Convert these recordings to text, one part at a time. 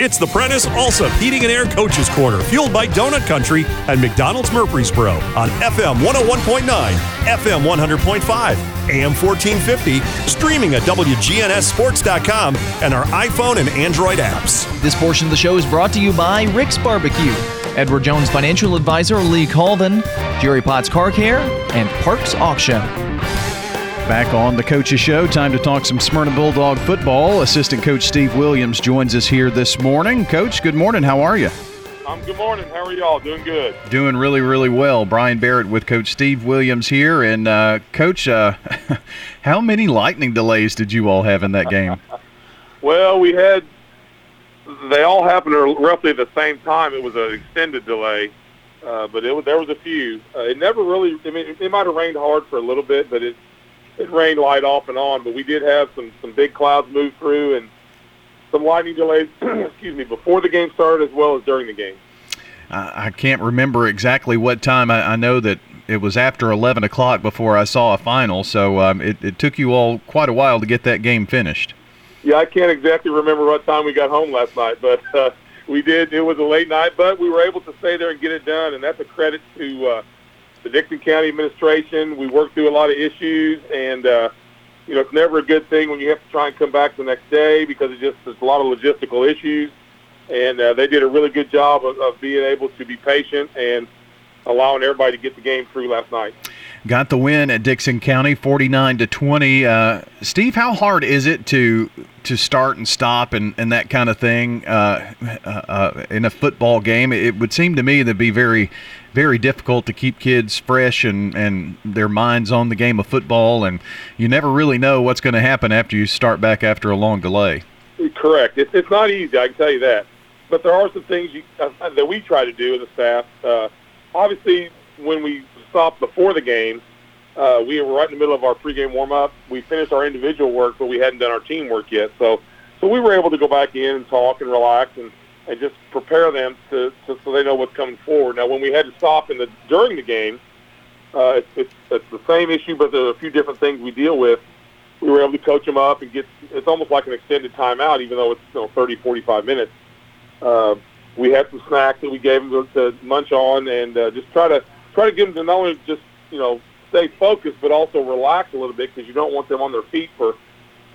It's the Prentice Allsup Heating and Air Coaches Corner, fueled by Donut Country and McDonald's Murfreesboro on FM 101.9, FM 100.5, AM 1450, streaming at WGNSSports.com and our iPhone and Android apps. This portion of the show is brought to you by Rick's Barbecue, Edward Jones Financial Advisor Lee Colvin, Jerry Potts Car Care, and Parks Auction. Back on the Coaches Show, time to talk some Smyrna Bulldog football. Assistant Coach Steve Williams joins us here this morning. Coach, good morning. How are you? Um, good morning. How are y'all? Doing good. Doing really, really well. Brian Barrett with Coach Steve Williams here. And, uh, Coach, uh, how many lightning delays did you all have in that game? well, we had, they all happened roughly at the same time. It was an extended delay. Uh, but it was, there was a few. Uh, it never really. I mean, it, it might have rained hard for a little bit, but it it rained light off and on, but we did have some some big clouds move through and some lightning delays. excuse me, before the game started as well as during the game. I can't remember exactly what time. I, I, know that it was after 11 o'clock before I saw a final, so um, it, it took you all quite a while to get that game finished. Yeah, I can't exactly remember what time we got home last night, but uh, we did. It was a late night, but we were able to stay there and get it done, and that's a credit to uh, the Dickson County administration. We worked through a lot of issues, and uh, you know it's never a good thing when you have to try and come back the next day because it just there's a lot of logistical issues. And uh, they did a really good job of, of being able to be patient and allowing everybody to get the game through last night. Got the win at Dickson County, 49 to 20. Uh, Steve, how hard is it to to start and stop and, and that kind of thing uh, uh, uh in a football game? It would seem to me to be very very difficult to keep kids fresh and, and their minds on the game of football, and you never really know what's going to happen after you start back after a long delay. Correct. It's, it's not easy, I can tell you that. But there are some things you, uh, that we try to do as a staff. Obviously, when we stopped before the game, uh, we were right in the middle of our pregame warm-up. We finished our individual work, but we hadn't done our team work yet. So, so we were able to go back in and talk and relax and – and just prepare them to, to so they know what's coming forward. Now, when we had to stop in the during the game, uh, it's, it's, it's the same issue, but there are a few different things we deal with. We were able to coach them up and get. It's almost like an extended timeout, even though it's you know 30, 45 minutes. Uh, we had some snacks that we gave them to, munch on, and uh, just try to try to get them to not only just you know stay focused, but also relax a little bit because you don't want them on their feet for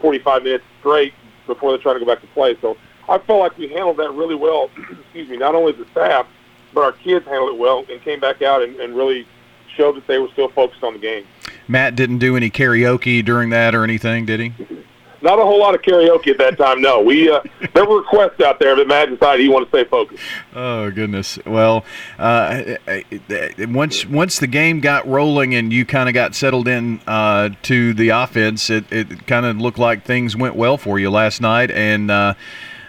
45 minutes straight before they're trying to go back to play. So I felt like we handled that really well. excuse me, not only the staff, but our kids handled it well and came back out and, and really showed that they were still focused on the game. Matt didn't do any karaoke during that or anything, did he? Not a whole lot of karaoke at that time. No, we uh, there were requests out there, but Matt decided he wanted to stay focused. Oh goodness! Well, uh, once once the game got rolling and you kind of got settled in uh, to the offense, it, it kind of looked like things went well for you last night, and uh,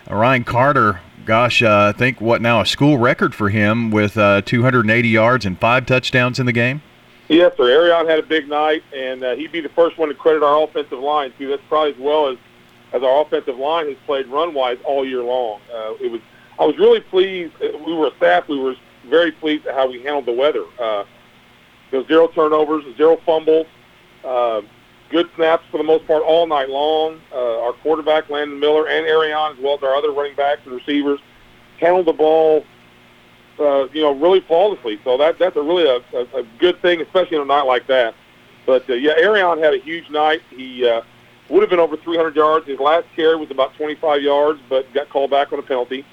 Arion Carter, gosh, uh, I think what now a school record for him with uh, 280 yards and five touchdowns in the game. Yes, sir. Arion had a big night, and uh, he'd be the first one to credit our offensive line too. That's probably as well as as our offensive line has played run wise all year long. Uh, it was I was really pleased. Uh, we were staff. We were very pleased at how we handled the weather. Uh, there was zero turnovers, zero fumbles. Uh, good snaps for the most part all night long. Uh, our quarterback, Landon Miller, and Arion, as well as our other running backs and receivers, handled the ball, uh, you know, really flawlessly. So that that's a really a, a, a good thing, especially on a night like that. But uh, yeah, Arion had a huge night. He uh, would have been over 300 yards. His last carry was about 25 yards, but got called back on a penalty.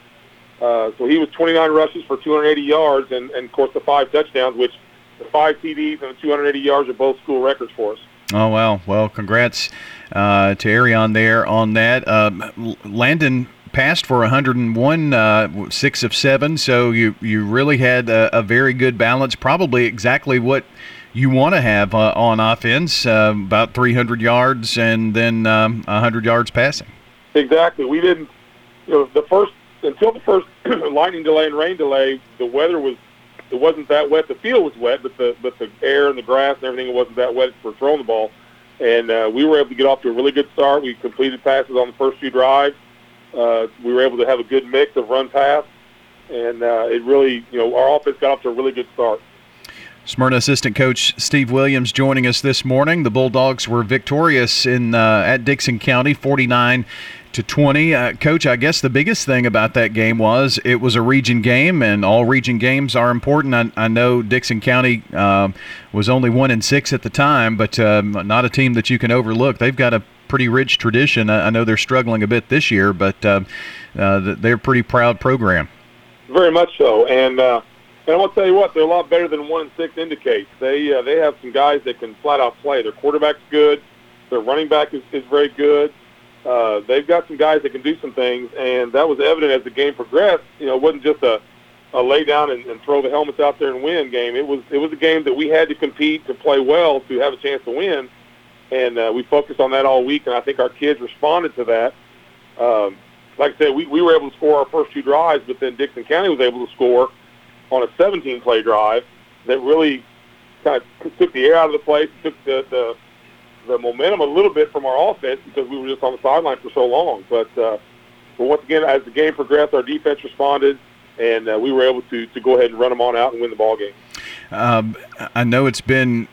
Uh, so he was 29 rushes for 280 yards, and, and of course the five touchdowns, which the five TDs and the 280 yards are both school records for us. Oh well, well, congrats uh, to Arion there on that. Uh, Landon passed for 101, uh, six of seven. So you you really had a, a very good balance. Probably exactly what you want to have uh, on offense. Uh, about 300 yards and then um, 100 yards passing. Exactly. We didn't. You know, the first until the first lightning delay and rain delay, the weather was it wasn't that wet. The field was wet, but the but the air and the grass and everything wasn't that wet for throwing the ball. And uh, we were able to get off to a really good start. We completed passes on the first few drives. Uh, we were able to have a good mix of run pass, and uh, it really, you know, our offense got off to a really good start. Smyrna assistant coach Steve Williams joining us this morning. The Bulldogs were victorious in uh, at Dickson County, 49 to 20. Uh, coach, I guess the biggest thing about that game was it was a region game, and all region games are important. I, I know Dickson County uh, was only one and six at the time, but um, not a team that you can overlook. They've got a pretty rich tradition. I, I know they're struggling a bit this year, but uh, uh, they're a pretty proud program. Very much so, and uh, and I want to tell you what, they're a lot better than one and six indicates. They uh, they have some guys that can flat out play. Their quarterback's good. Their running back is, is very good. Uh, they've got some guys that can do some things, and that was evident as the game progressed. You know, it wasn't just a, a lay down and, and throw the helmets out there and win game. It was it was a game that we had to compete to play well to have a chance to win, and uh, we focused on that all week. And I think our kids responded to that. Um, like I said, we, we were able to score our first two drives, but then Dickson County was able to score on a 17 play drive that really kind of took the air out of the place, took the, the the momentum a little bit from our offense because we were just on the sideline for so long. But uh, but once again, as the game progressed, our defense responded, and uh, we were able to to go ahead and run them on out and win the ball game. Um, I know it's been,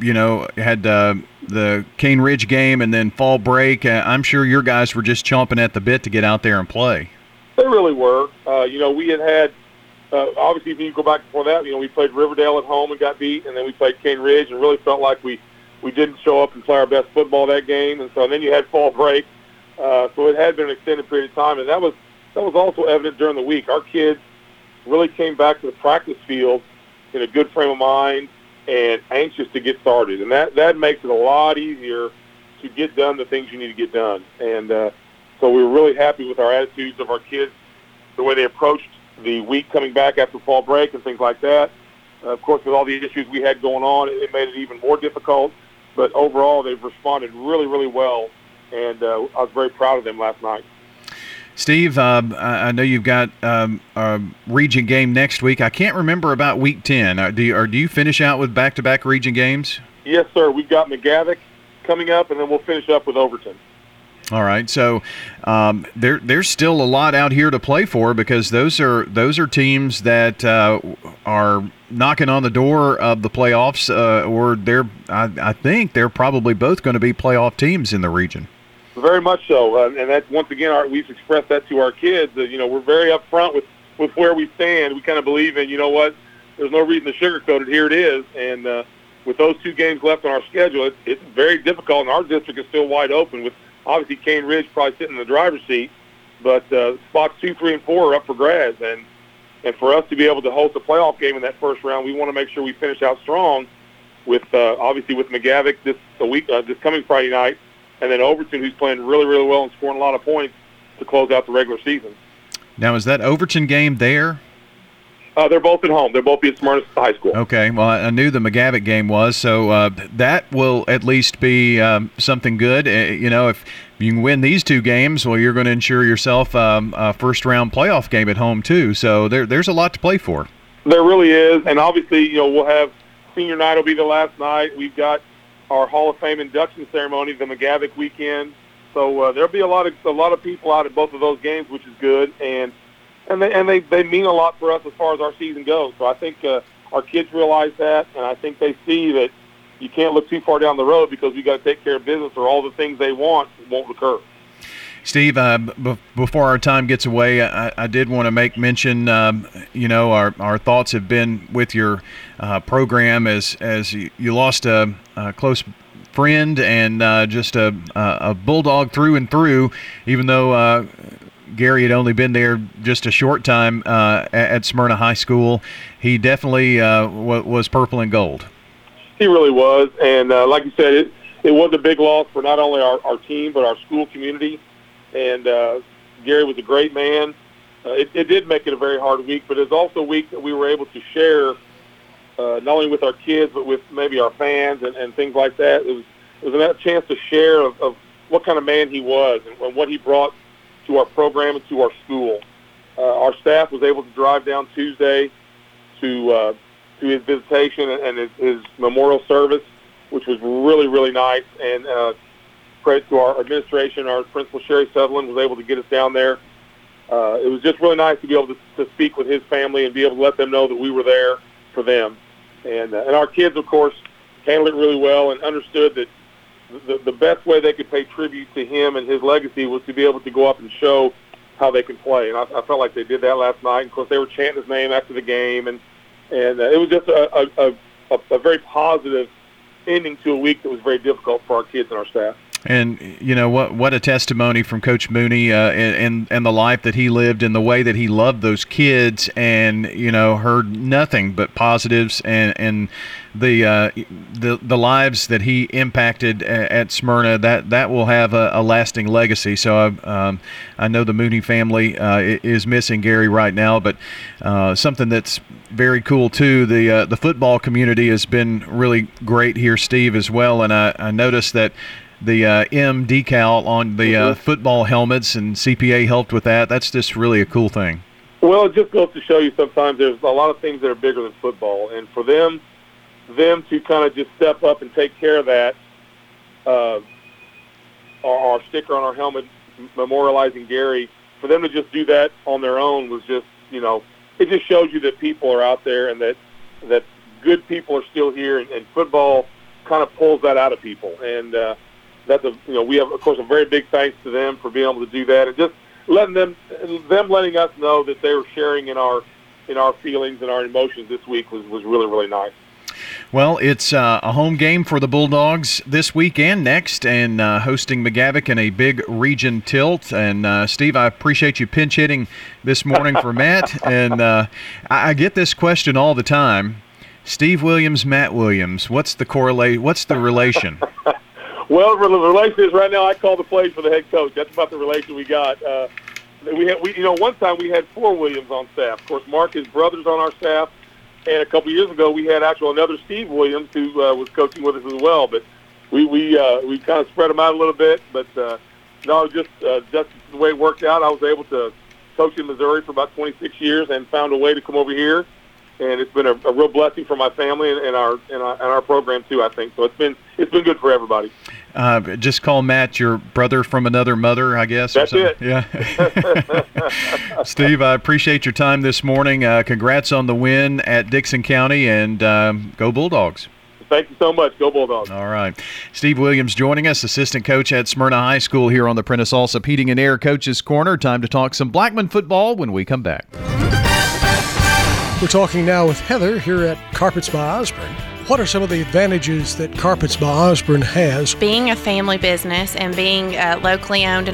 you know, had uh, the Cane Ridge game and then fall break. Uh, I'm sure your guys were just chomping at the bit to get out there and play. They really were. Uh, you know, we had had uh, obviously, if you go back before that, you know, we played Riverdale at home and got beat, and then we played Cane Ridge and really felt like we we didn't show up and play our best football that game, and so and then you had fall break, uh, so it had been an extended period of time, and that was that was also evident during the week. Our kids really came back to the practice field in a good frame of mind and anxious to get started, and that that makes it a lot easier to get done the things you need to get done, and uh, so we were really happy with our attitudes of our kids, the way they approached the week coming back after fall break and things like that. Uh, of course, with all the issues we had going on, it made it even more difficult. But overall, they've responded really, really well, and uh, I was very proud of them last night. Steve, uh, I know you've got um, a region game next week. I can't remember about week 10. Uh, do you, or do you finish out with back-to-back region games? Yes, sir. We've got McGavock coming up, and then we'll finish up with Overton. All right, so um, there there's still a lot out here to play for because those are those are teams that uh, are knocking on the door of the playoffs, uh, or they're I, I, think they're probably both going to be playoff teams in the region. Very much so, uh, and that once again our, we've expressed that to our kids. That you know we're very upfront with with where we stand. We kind of believe in you know what, there's no reason to sugarcoat it. Here it is, and uh, with those two games left on our schedule, it's, it's very difficult, and our district is still wide open with obviously Cane Ridge probably sitting in the driver's seat, but uh, spots two, three, and four are up for grabs. And and for us to be able to host a playoff game in that first round, we want to make sure we finish out strong. With uh, obviously with McGavock this the week uh, this coming Friday night, and then Overton who's playing really really well and scoring a lot of points to close out the regular season. Now is that Overton game there? Uh, they're both at home. They're both be at Smyrna High School. Okay. Well, I knew the McGavock game was, so uh, that will at least be um, something good. Uh, you know, if you can win these two games, well, you're going to ensure yourself um, a first round playoff game at home too. So there, there's a lot to play for. There really is, and obviously, you know, we'll have senior night will be the last night. We've got our Hall of Fame induction ceremony, the McGavock weekend. So uh, there'll be a lot of a lot of people out at both of those games, which is good, and and they and they they mean a lot for us as far as our season goes. So I think uh, our kids realize that, and I think they see that you can't look too far down the road because we got to take care of business, or all the things they want won't occur. Steve, uh, b- before our time gets away, I, I did want to make mention. Um, you know, our, our thoughts have been with your uh, program as as you, lost a, a, close friend and uh, just a, a bulldog through and through. Even though uh, Gary had only been there just a short time uh, at Smyrna High School, he definitely uh, w- was purple and gold. He really was, and like you said, it it was a big loss for not only our, our team but our school community. And uh, Gary was a great man. Uh, it, it did make it a very hard week, but it's also a week that we were able to share uh, not only with our kids but with maybe our fans and, and things like that. It was it was a chance to share of, of what kind of man he was and, and what he brought to our program and to our school. Uh, our staff was able to drive down Tuesday to uh, to his visitation and his, his memorial service, which was really really nice. And uh, credit to our administration, our principal Sherry Sutherland was able to get us down there. Uh, it was just really nice to be able to, to speak with his family and be able to let them know that we were there for them. and uh, and our kids, of course, handled it really well and understood that the the best way they could pay tribute to him and his legacy was to be able to go up and show how they can play. And I, I felt like they did that last night. Of course, they were chanting his name after the game, and and uh, it was just a, a, a, a very positive ending to a week that was very difficult for our kids and our staff. And you know what? What a testimony from Coach Mooney uh, and and the life that he lived and the way that he loved those kids, and you know heard nothing but positives and and the uh, the the lives that he impacted at Smyrna. That that will have a, a lasting legacy. So I um, I know the Mooney family uh, is missing Gary right now, but uh, something that's very cool too. The uh, the football community has been really great here, Steve, as well. And I, I noticed that the uh, M decal on the uh, mm-hmm. football helmets, and CPA helped with that. That's just really a cool thing. Well, it just goes to show you sometimes there's a lot of things that are bigger than football, and for them, them to kind of just step up and take care of that, uh, our, our sticker on our helmet memorializing Gary, for them to just do that on their own was just, you know, it just shows you that people are out there and that that good people are still here, and, and football kind of pulls that out of people, and. uh that's a you know we have of course a very big thanks to them for being able to do that and just letting them them letting us know that they were sharing in our in our feelings and our emotions this week was was really really nice. Well, it's uh, a home game for the Bulldogs this week and next, and uh, hosting McGavock in a big region tilt. And uh, Steve, I appreciate you pinch hitting this morning for Matt. And uh, I, I get this question all the time: Steve Williams, Matt Williams. What's the correlate? What's the relation? Well, the relation is right now I call the plays for the head coach. That's about the relation we got. Uh, we had, we, you know, one time we had four Williams on staff. Of course, Mark, his brother's on our staff, and a couple years ago we had actually another Steve Williams who uh, was coaching with us as well. But we we uh, we kind of spread them out a little bit. But uh, no, just uh, just the way it worked out, I was able to coach in Missouri for about 26 years and found a way to come over here and it's been a, a real blessing for my family and, and, our, and, our, and our program too. I think so. It's been it's been good for everybody. Uh, just call Matt your brother from another mother, I guess. That's it. Yeah. Steve, I appreciate your time this morning. Uh, congrats on the win at Dickson County, and um, go Bulldogs. Thank you so much. Go Bulldogs. All right. Steve Williams joining us, assistant coach at Smyrna High School here on the Prentice Allsup Heating and Air Coaches Corner. Time to talk some Blackman football when we come back. We're talking now with Heather here at Carpets by Osborne. What are some of the advantages that Carpets by Osborne has? Being a family business and being uh, locally owned